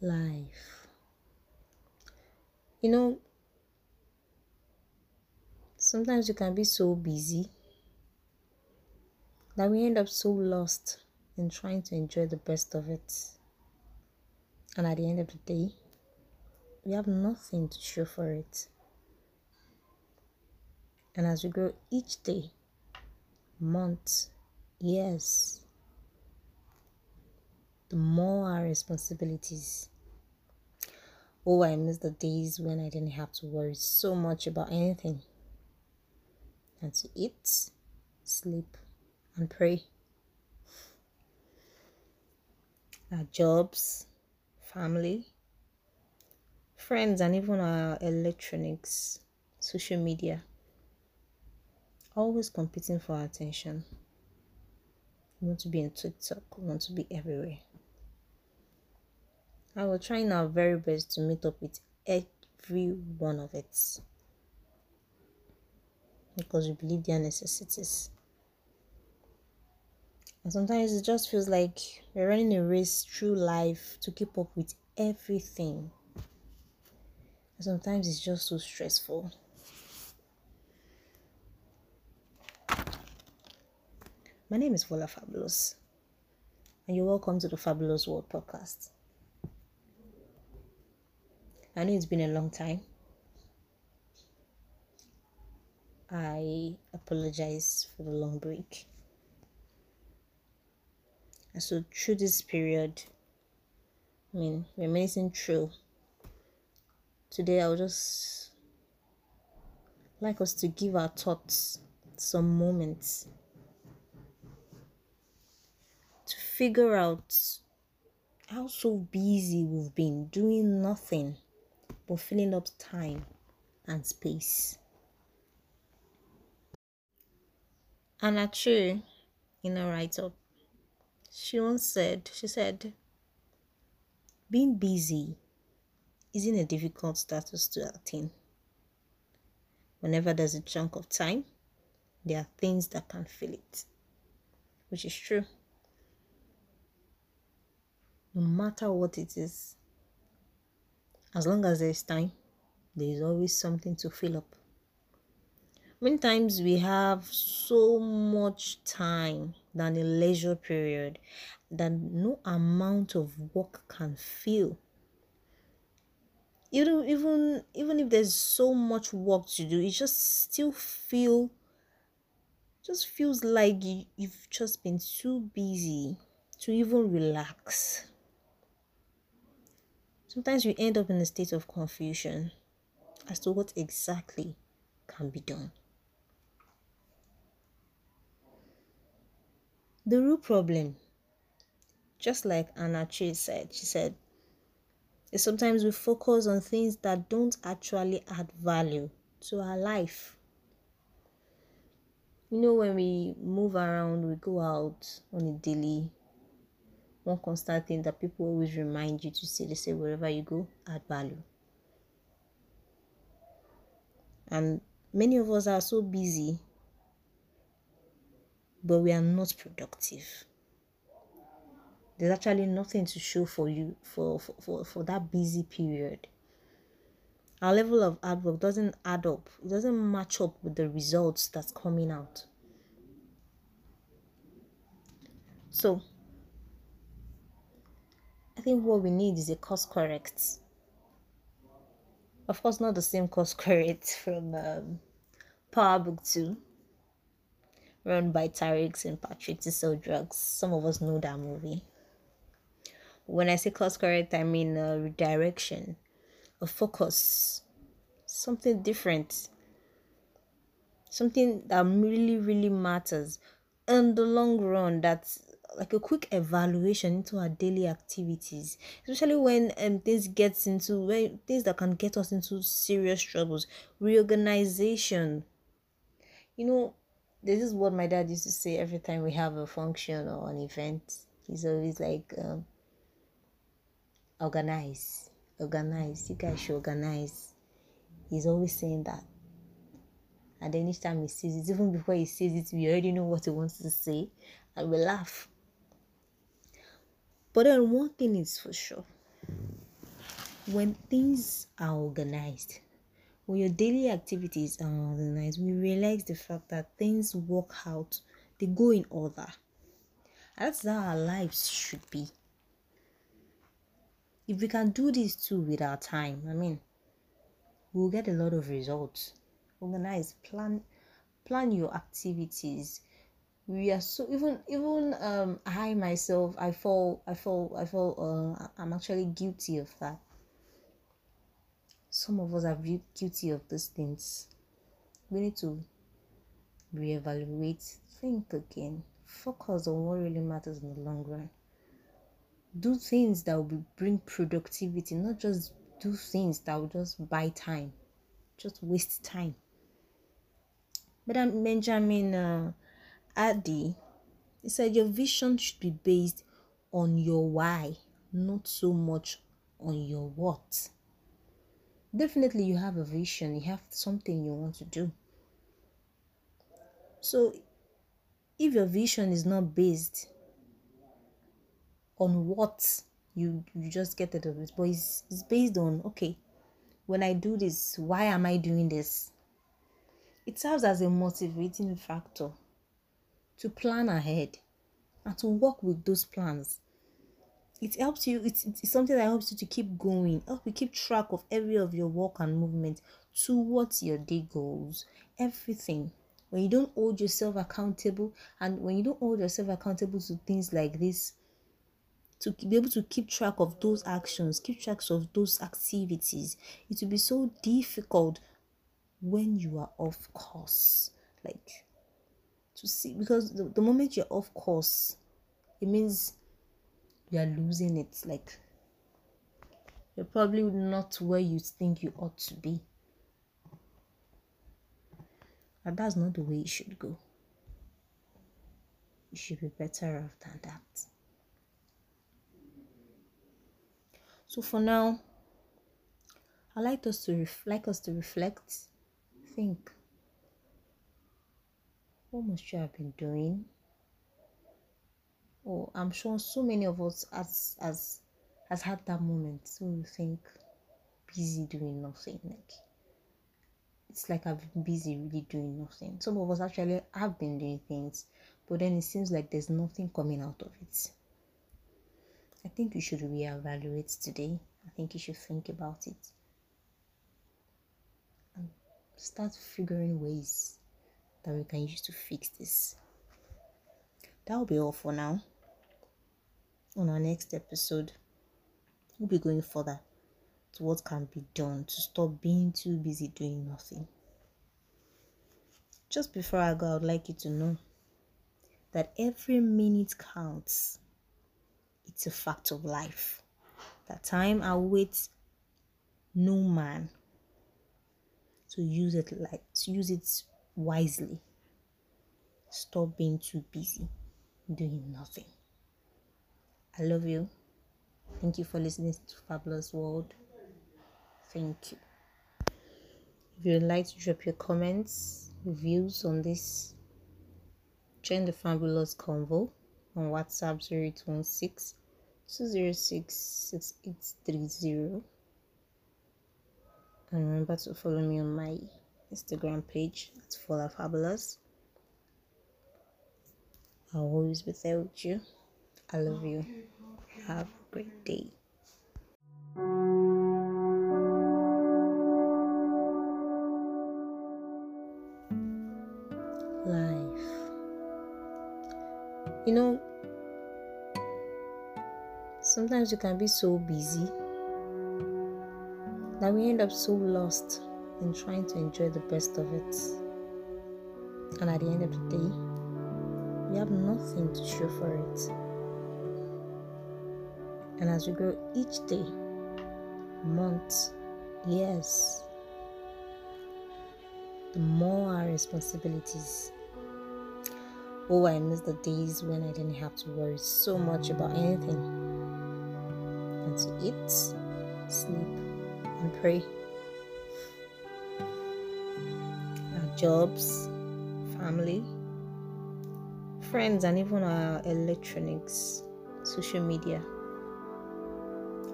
life. You know, sometimes you can be so busy that we end up so lost in trying to enjoy the best of it. And at the end of the day, we have nothing to show for it. And as we grow each day, months, years, the more our responsibilities. Oh, I miss the days when I didn't have to worry so much about anything and to eat, sleep, and pray. Our jobs, family, friends, and even our electronics, social media, always competing for our attention. We want to be in TikTok, we want to be everywhere. I will try our very best to meet up with every one of it because we believe they are necessities. And sometimes it just feels like we're running a race through life to keep up with everything. And sometimes it's just so stressful. My name is Fola Fabulous, and you're welcome to the Fabulous World Podcast. I know it's been a long time. I apologize for the long break. And so, through this period, I mean, reminiscing through, today I'll just like us to give our thoughts some moments to figure out how so busy we've been doing nothing but filling up time and space. Anna Chu, in a write up, she once said, she said, being busy isn't a difficult status to attain. Whenever there's a chunk of time, there are things that can fill it, which is true. No matter what it is, as long as there's time, there is always something to fill up. Many times we have so much time than a leisure period that no amount of work can fill. Even even even if there's so much work to do, it just still feel just feels like you, you've just been too busy to even relax. Sometimes we end up in a state of confusion as to what exactly can be done. The real problem, just like Anna Chase said, she said, is sometimes we focus on things that don't actually add value to our life. You know, when we move around, we go out on a daily one constant thing that people always remind you to say they say wherever you go add value. And many of us are so busy but we are not productive. There's actually nothing to show for you for for, for, for that busy period. Our level of hard work doesn't add up. It doesn't match up with the results that's coming out. So I think what we need is a course correct. Of course, not the same course correct from um, Power Book 2, run by Tariq and Patrick to sell drugs. Some of us know that movie. When I say course correct, I mean a redirection, a focus, something different, something that really, really matters in the long run that's like a quick evaluation into our daily activities especially when um things gets into when things that can get us into serious troubles. Reorganization. You know this is what my dad used to say every time we have a function or an event. He's always like um, organize organize. You guys should organize. He's always saying that. And then each time he says it even before he says it we already know what he wants to say and we laugh but then one thing is for sure when things are organized, when your daily activities are organized, we realize the fact that things work out, they go in order. That's how our lives should be. If we can do this too with our time, I mean, we'll get a lot of results. Organize, plan, plan your activities. We are so even even um I myself I fall I fall I fall uh I'm actually guilty of that. Some of us are guilty of these things. We need to reevaluate, think again, focus on what really matters in the long run do things that will bring productivity, not just do things that will just buy time, just waste time. But Benjamin uh, Addy, he said your vision should be based on your why, not so much on your what. Definitely, you have a vision, you have something you want to do. So, if your vision is not based on what you you just get it of it but it's, it's based on okay when i do this why am i doing this it serves as a motivating factor to plan ahead and to work with those plans it helps you it's, it's something that helps you to keep going help you keep track of every of your work and movement towards your day goals everything when you don't hold yourself accountable and when you don't hold yourself accountable to things like this to be able to keep track of those actions, keep tracks of those activities. It will be so difficult when you are off course. Like to see because the, the moment you're off course, it means you are losing it. Like you're probably not where you think you ought to be. And that's not the way it should go. You should be better off than that. So for now, I like us to ref- like us to reflect, think. What must you have been doing? Oh, I'm sure so many of us has has has had that moment. So you think busy doing nothing. Like it's like I've been busy really doing nothing. Some of us actually have been doing things, but then it seems like there's nothing coming out of it. I think you should reevaluate today. I think you should think about it and start figuring ways that we can use to fix this. That will be all for now. On our next episode, we'll be going further to what can be done to stop being too busy doing nothing. Just before I go, I would like you to know that every minute counts it's a fact of life. That time awaits no man. So use it like use it wisely. Stop being too busy doing nothing. I love you. Thank you for listening to Fabulous World. Thank you. If you'd like to drop your comments, reviews on this, join the Fabulous Convo on WhatsApp 0816 206 And remember to follow me on my Instagram page at Fola Fabulous. I'll always be there with you. I love you. Have a great day. Life. You know, sometimes you can be so busy that we end up so lost in trying to enjoy the best of it. And at the end of the day, we have nothing to show for it. And as we grow each day, months, years, the more our responsibilities. Oh, I miss the days when I didn't have to worry so much about anything to eat, sleep, and pray. Jobs, family, friends, and even our electronics, social media.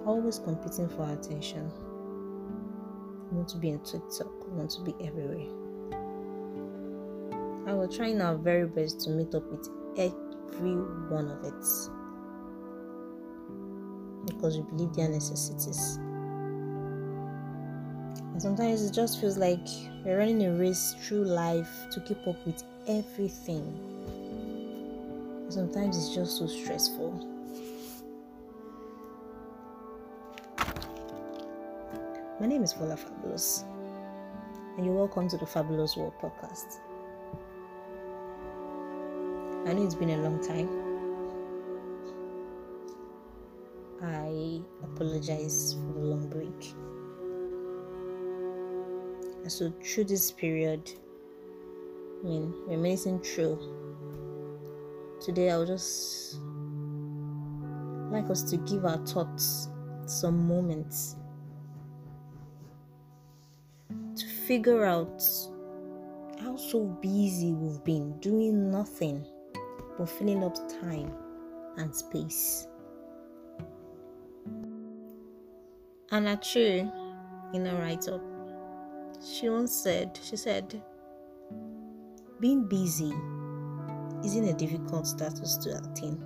always competing for attention. We want to be in TikTok, we want to be everywhere. And we're trying our very best to meet up with every one of it because we believe they are necessities. And sometimes it just feels like we're running a race through life to keep up with everything. Sometimes it's just so stressful. My name is Fola Fabulous, and you're welcome to the Fabulous World Podcast. I know it's been a long time. I apologize for the long break. And so, through this period, I mean, reminiscing through, today I'll just like us to give our thoughts some moments to figure out how so busy we've been doing nothing but filling up time and space. Anna Chu, in a write up, she once said, she said, being busy isn't a difficult status to attain.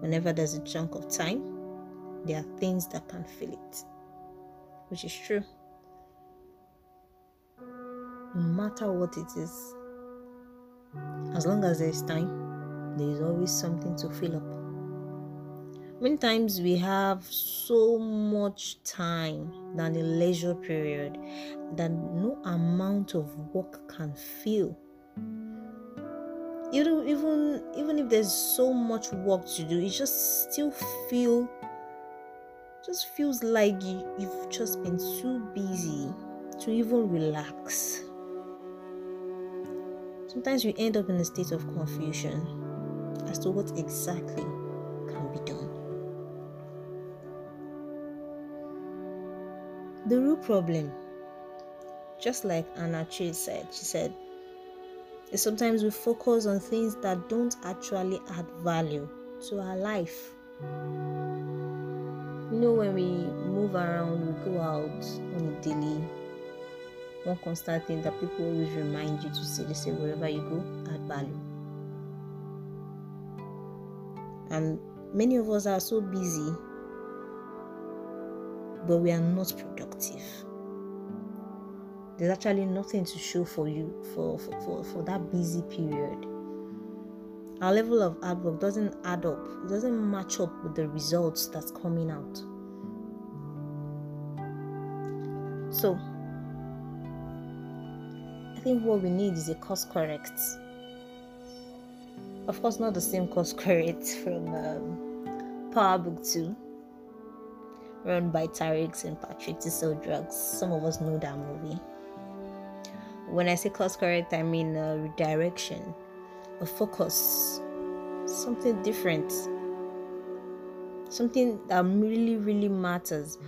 Whenever there's a chunk of time, there are things that can fill it, which is true. No matter what it is, as long as there's time, there is always something to fill up. Many times we have so much time than a leisure period that no amount of work can fill. Even even even if there's so much work to do, it just still feel just feels like you, you've just been too busy to even relax. Sometimes we end up in a state of confusion as to what exactly The real problem, just like Anna Che said, she said, is sometimes we focus on things that don't actually add value to our life. You know, when we move around, we go out on a daily, one constant thing that people always remind you to say, they say, wherever you go, add value. And many of us are so busy but we are not productive. There's actually nothing to show for you for, for, for, for that busy period. Our level of hard work doesn't add up, it doesn't match up with the results that's coming out. So, I think what we need is a course correct. Of course, not the same course correct from um, Power Book 2 run by Tariq and Patrick to sell drugs. Some of us know that movie. When I say course correct, I mean a redirection, a focus, something different, something that really, really matters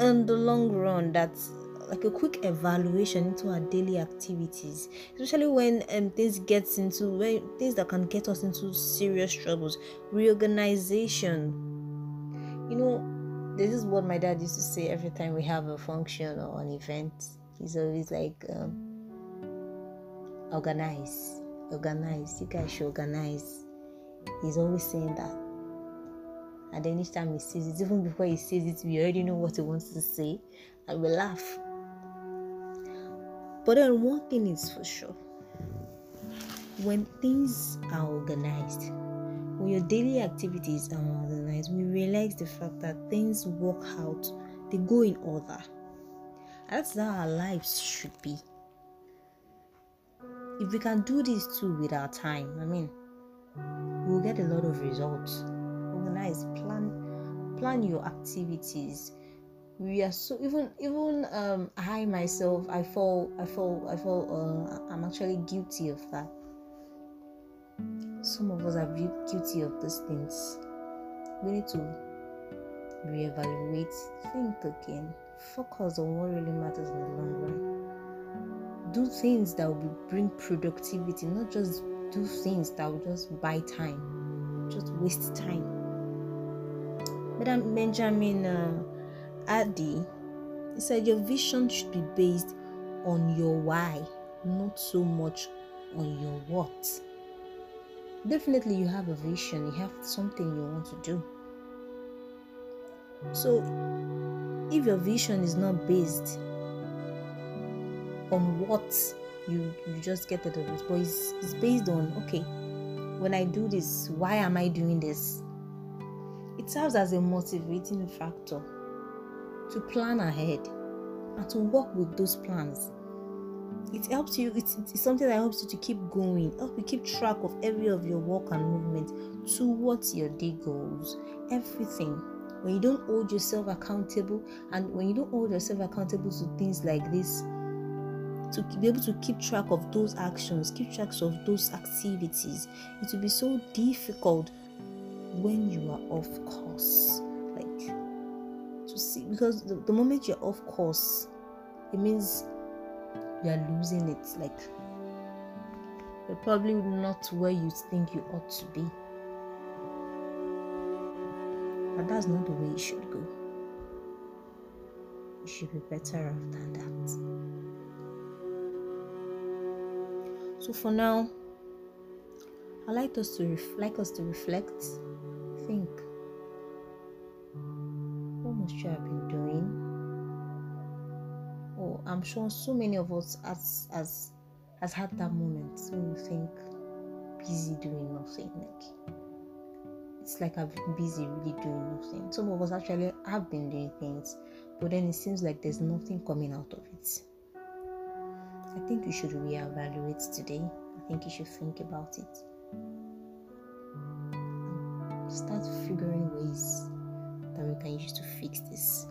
in the long run. That's like a quick evaluation into our daily activities, especially when um, things gets into when things that can get us into serious troubles, reorganization. You know, this is what my dad used to say every time we have a function or an event. He's always like, um, organize, organize. You guys should organize. He's always saying that. And then each time he says it, even before he says it, we already know what he wants to say, and we laugh. But then one thing is for sure when things are organized, when your daily activities are organized, we realize the fact that things work out, they go in order. That's how our lives should be. If we can do this too with our time, I mean, we'll get a lot of results. Organize, plan, plan your activities. We are so even even um I myself I fall I fall I fall uh, I'm actually guilty of that some of us are guilty of these things. We need to reevaluate, think again, focus on what really matters in the long run. Do things that will bring productivity, not just do things that will just buy time, just waste time. Madam Benjamin uh, Addy he said your vision should be based on your why, not so much on your what. Definitely, you have a vision, you have something you want to do. So, if your vision is not based on what you you just get out of it, but it's, it's based on okay, when I do this, why am I doing this? It serves as a motivating factor to plan ahead and to work with those plans. It helps you, it's, it's something that helps you to keep going, help you keep track of every of your work and movement towards your day goals, everything. When you don't hold yourself accountable, and when you don't hold yourself accountable to things like this, to be able to keep track of those actions, keep track of those activities, it will be so difficult when you are off course. Like to see because the, the moment you're off course, it means you are losing it. Like you're probably not where you think you ought to be. But that's not the way it should go. You should be better off than that. So for now, I like us to ref- like us to reflect, think. What must you have been doing? I'm sure so many of us has has has had that moment when we think busy doing nothing. Like it's like I've been busy really doing nothing. Some of us actually have been doing things, but then it seems like there's nothing coming out of it. I think you should reevaluate today. I think you should think about it. Start figuring ways that we can use to fix this.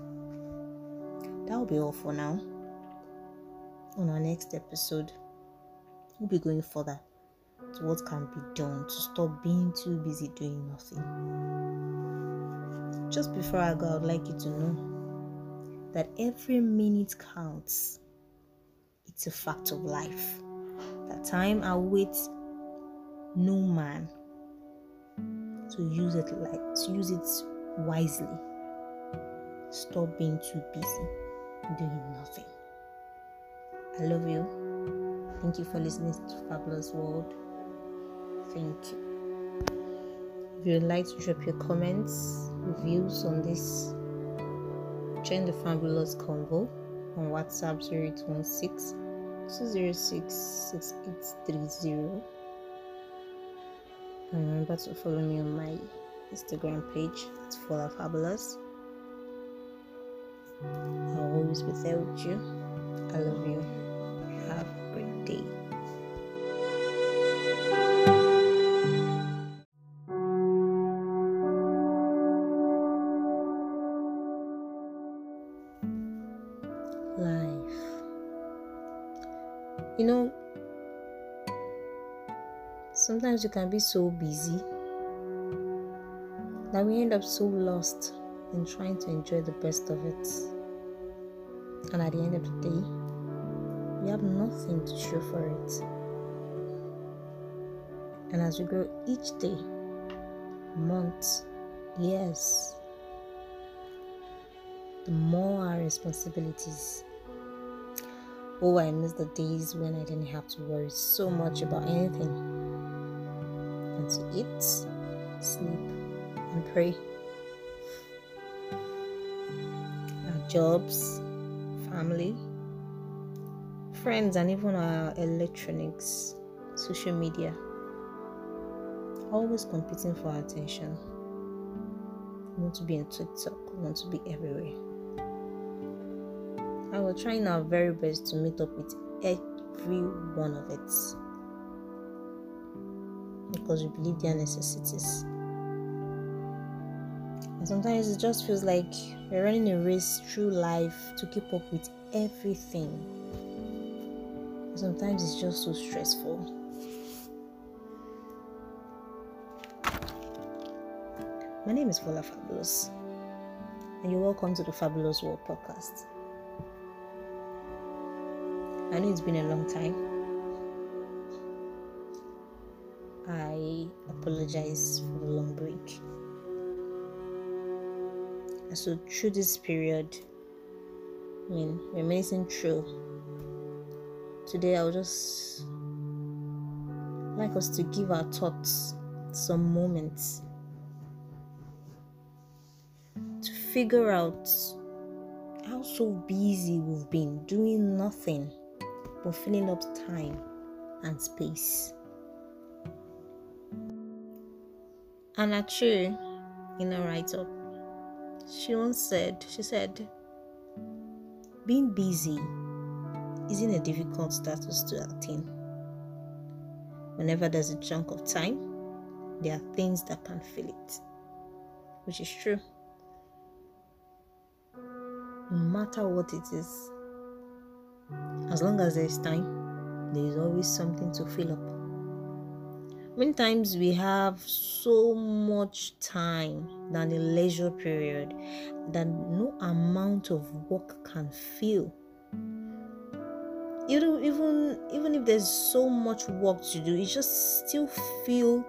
That will be all for now. On our next episode, we'll be going further to what can be done to stop being too busy doing nothing. Just before I go, I'd like you to know that every minute counts. It's a fact of life. That time awaits no man to use it like to use it wisely. Stop being too busy doing nothing. I love you. Thank you for listening to Fabulous World. Thank you. If you'd like to drop your comments, reviews on this, join the Fabulous Convo on WhatsApp 0816 206 6830. And remember to follow me on my Instagram page at Fola Fabulous. I'll always be there with you. I love you. Have a great day. Life. You know, sometimes you can be so busy that we end up so lost in trying to enjoy the best of it. And at the end of the day, we have nothing to show for it. And as we grow each day, months, years, the more our responsibilities. Oh, I miss the days when I didn't have to worry so much about anything. And to eat, sleep, and pray. Our jobs, family, friends, and even our electronics, social media, always competing for our attention. We want to be in TikTok, we want to be everywhere. And we're trying our very best to meet up with every one of it because we believe they are necessities. And sometimes it just feels like we're running a race through life to keep up with everything. Sometimes it's just so stressful. My name is Fola Fabulous, and you're welcome to the Fabulous World podcast. I know it's been a long time. I apologize for the long break. And so through this period, I mean, reminiscing through, today I would just like us to give our thoughts some moments to figure out how so busy we've been doing nothing but filling up time and space. Anna Chu, in a write up, she once said, she said, being busy isn't a difficult status to attain. Whenever there's a chunk of time, there are things that can fill it, which is true. No matter what it is, as long as there is time, there is always something to fill up. Many times we have so much time than a leisure period that no amount of work can fill. Even even even if there's so much work to do, it just still feel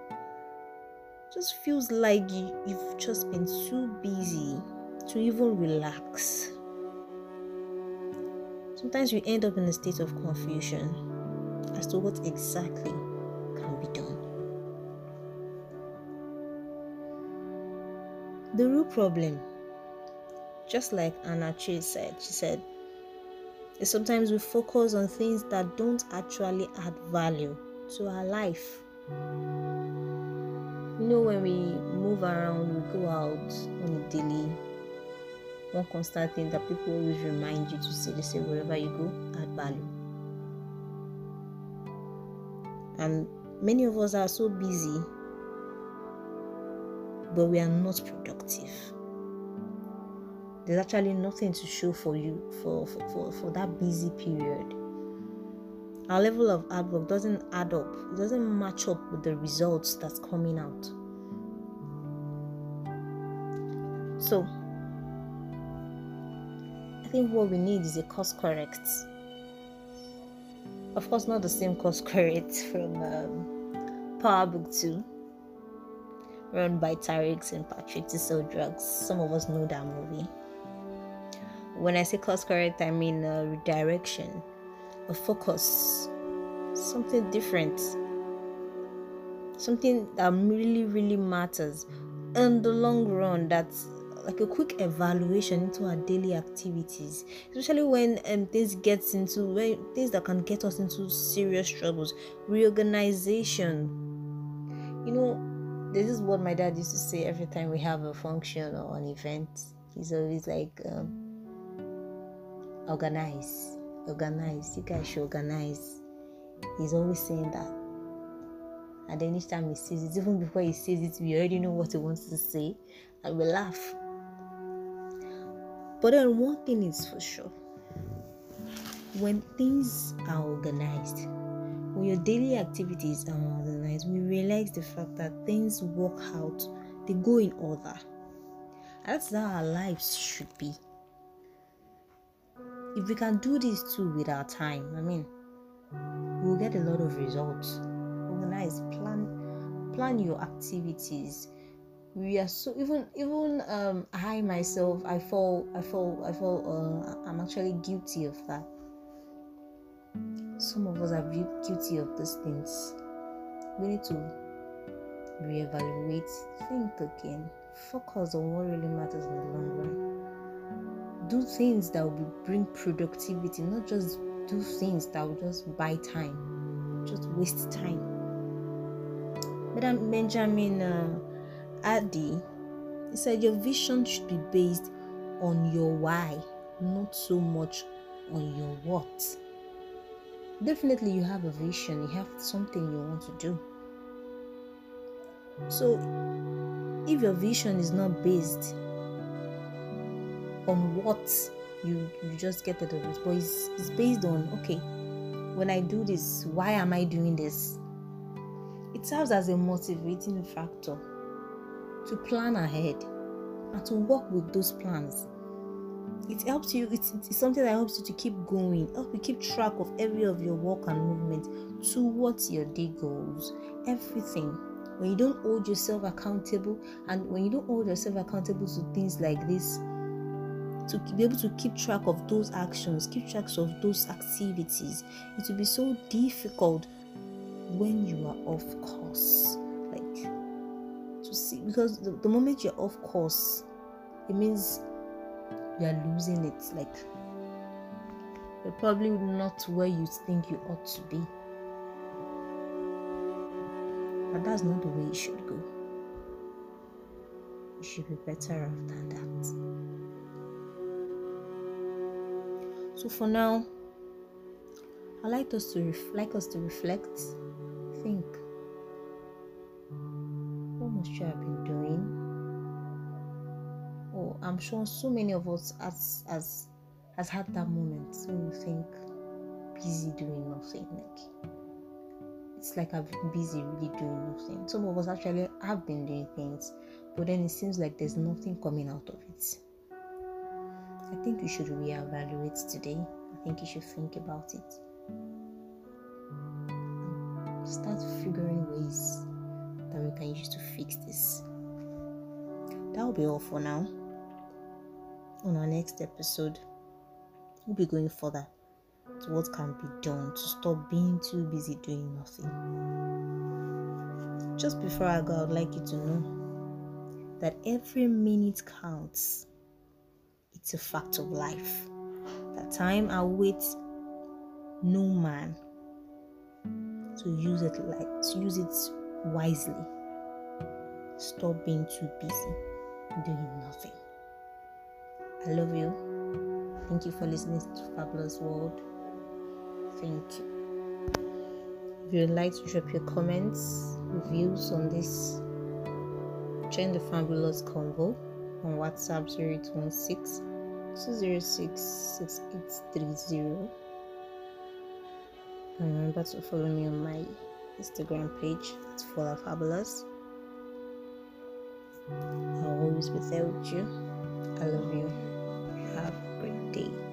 just feels like you, you've just been too busy to even relax. Sometimes we end up in a state of confusion as to what exactly can be done. The real problem, just like Anna Chase said, she said, is sometimes we focus on things that don't actually add value to our life. You know, when we move around, we go out on a daily, one constant thing that people always remind you to say, they say, wherever you go, add value. And many of us are so busy but we are not productive. There's actually nothing to show for you for, for, for, for that busy period. Our level of hard work doesn't add up, it doesn't match up with the results that's coming out. So, I think what we need is a course correct. Of course, not the same course correct from um, Power Book 2 run by Tariq and Patrick to sell drugs. Some of us know that movie. When I say course correct, I mean a redirection, a focus, something different, something that really, really matters in the long run. That's like a quick evaluation into our daily activities, especially when um, things gets into when things that can get us into serious troubles, reorganization. You know, this is what my dad used to say every time we have a function or an event. He's always like, um, organize, organize. You guys should organize. He's always saying that. And then each time he says it, even before he says it, we already know what he wants to say, and we laugh. But then one thing is for sure when things are organized, when your daily activities are organized, we realize the fact that things work out, they go in order. That's how our lives should be. If we can do this too with our time, I mean, we'll get a lot of results. Organize, plan, plan your activities. We are so even even um I myself I fall I fall I fall uh, I'm actually guilty of that some of us are guilty of these things. We need to reevaluate, think again, focus on what really matters in the long run. Do things that will bring productivity, not just do things that will just buy time, just waste time. Madam Benjamin uh, Addy he said your vision should be based on your why, not so much on your what definitely you have a vision, you have something you want to do. So, if your vision is not based on what you you just get of it, but it's, it's based on okay, when I do this, why am I doing this? It serves as a motivating factor to plan ahead and to work with those plans. It helps you it's, it's, something that helps you to keep going help you keep track of every of your work and movement towards your day goals. Everything. When you don't hold yourself accountable, and when you don't hold yourself accountable to things like this, to be able to keep track of those actions, keep tracks of those activities, it will be so difficult when you are off course. Like to see because the, the moment you're off course, it means you're losing it. Like you're probably not where you think you ought to be. But that's not the way it should go. You should be better off than that. So for now, I like us to ref- like us to reflect, think. What must you have been doing? Oh, I'm sure so many of us as as has had that moment when you think busy doing nothing. Like it's like I've been busy really doing nothing. Some of us actually have been doing things, but then it seems like there's nothing coming out of it. I think you should reevaluate today. I think you should think about it. Start figuring ways that we can use to fix this. That will be all for now. On our next episode, we'll be going further to what can be done to stop being too busy doing nothing. Just before I go, I would like you to know that every minute counts. It's a fact of life. That time awaits no man to use it like to use it wisely. Stop being too busy doing nothing. I love you. Thank you for listening to Fabulous World. Thank you. If you'd like to drop your comments, reviews on this, join the Fabulous Convo on WhatsApp 0816 2066830 and remember um, to follow me on my Instagram page it's Fola Fabulous. I'll always be there with you. I love you. Have a great day.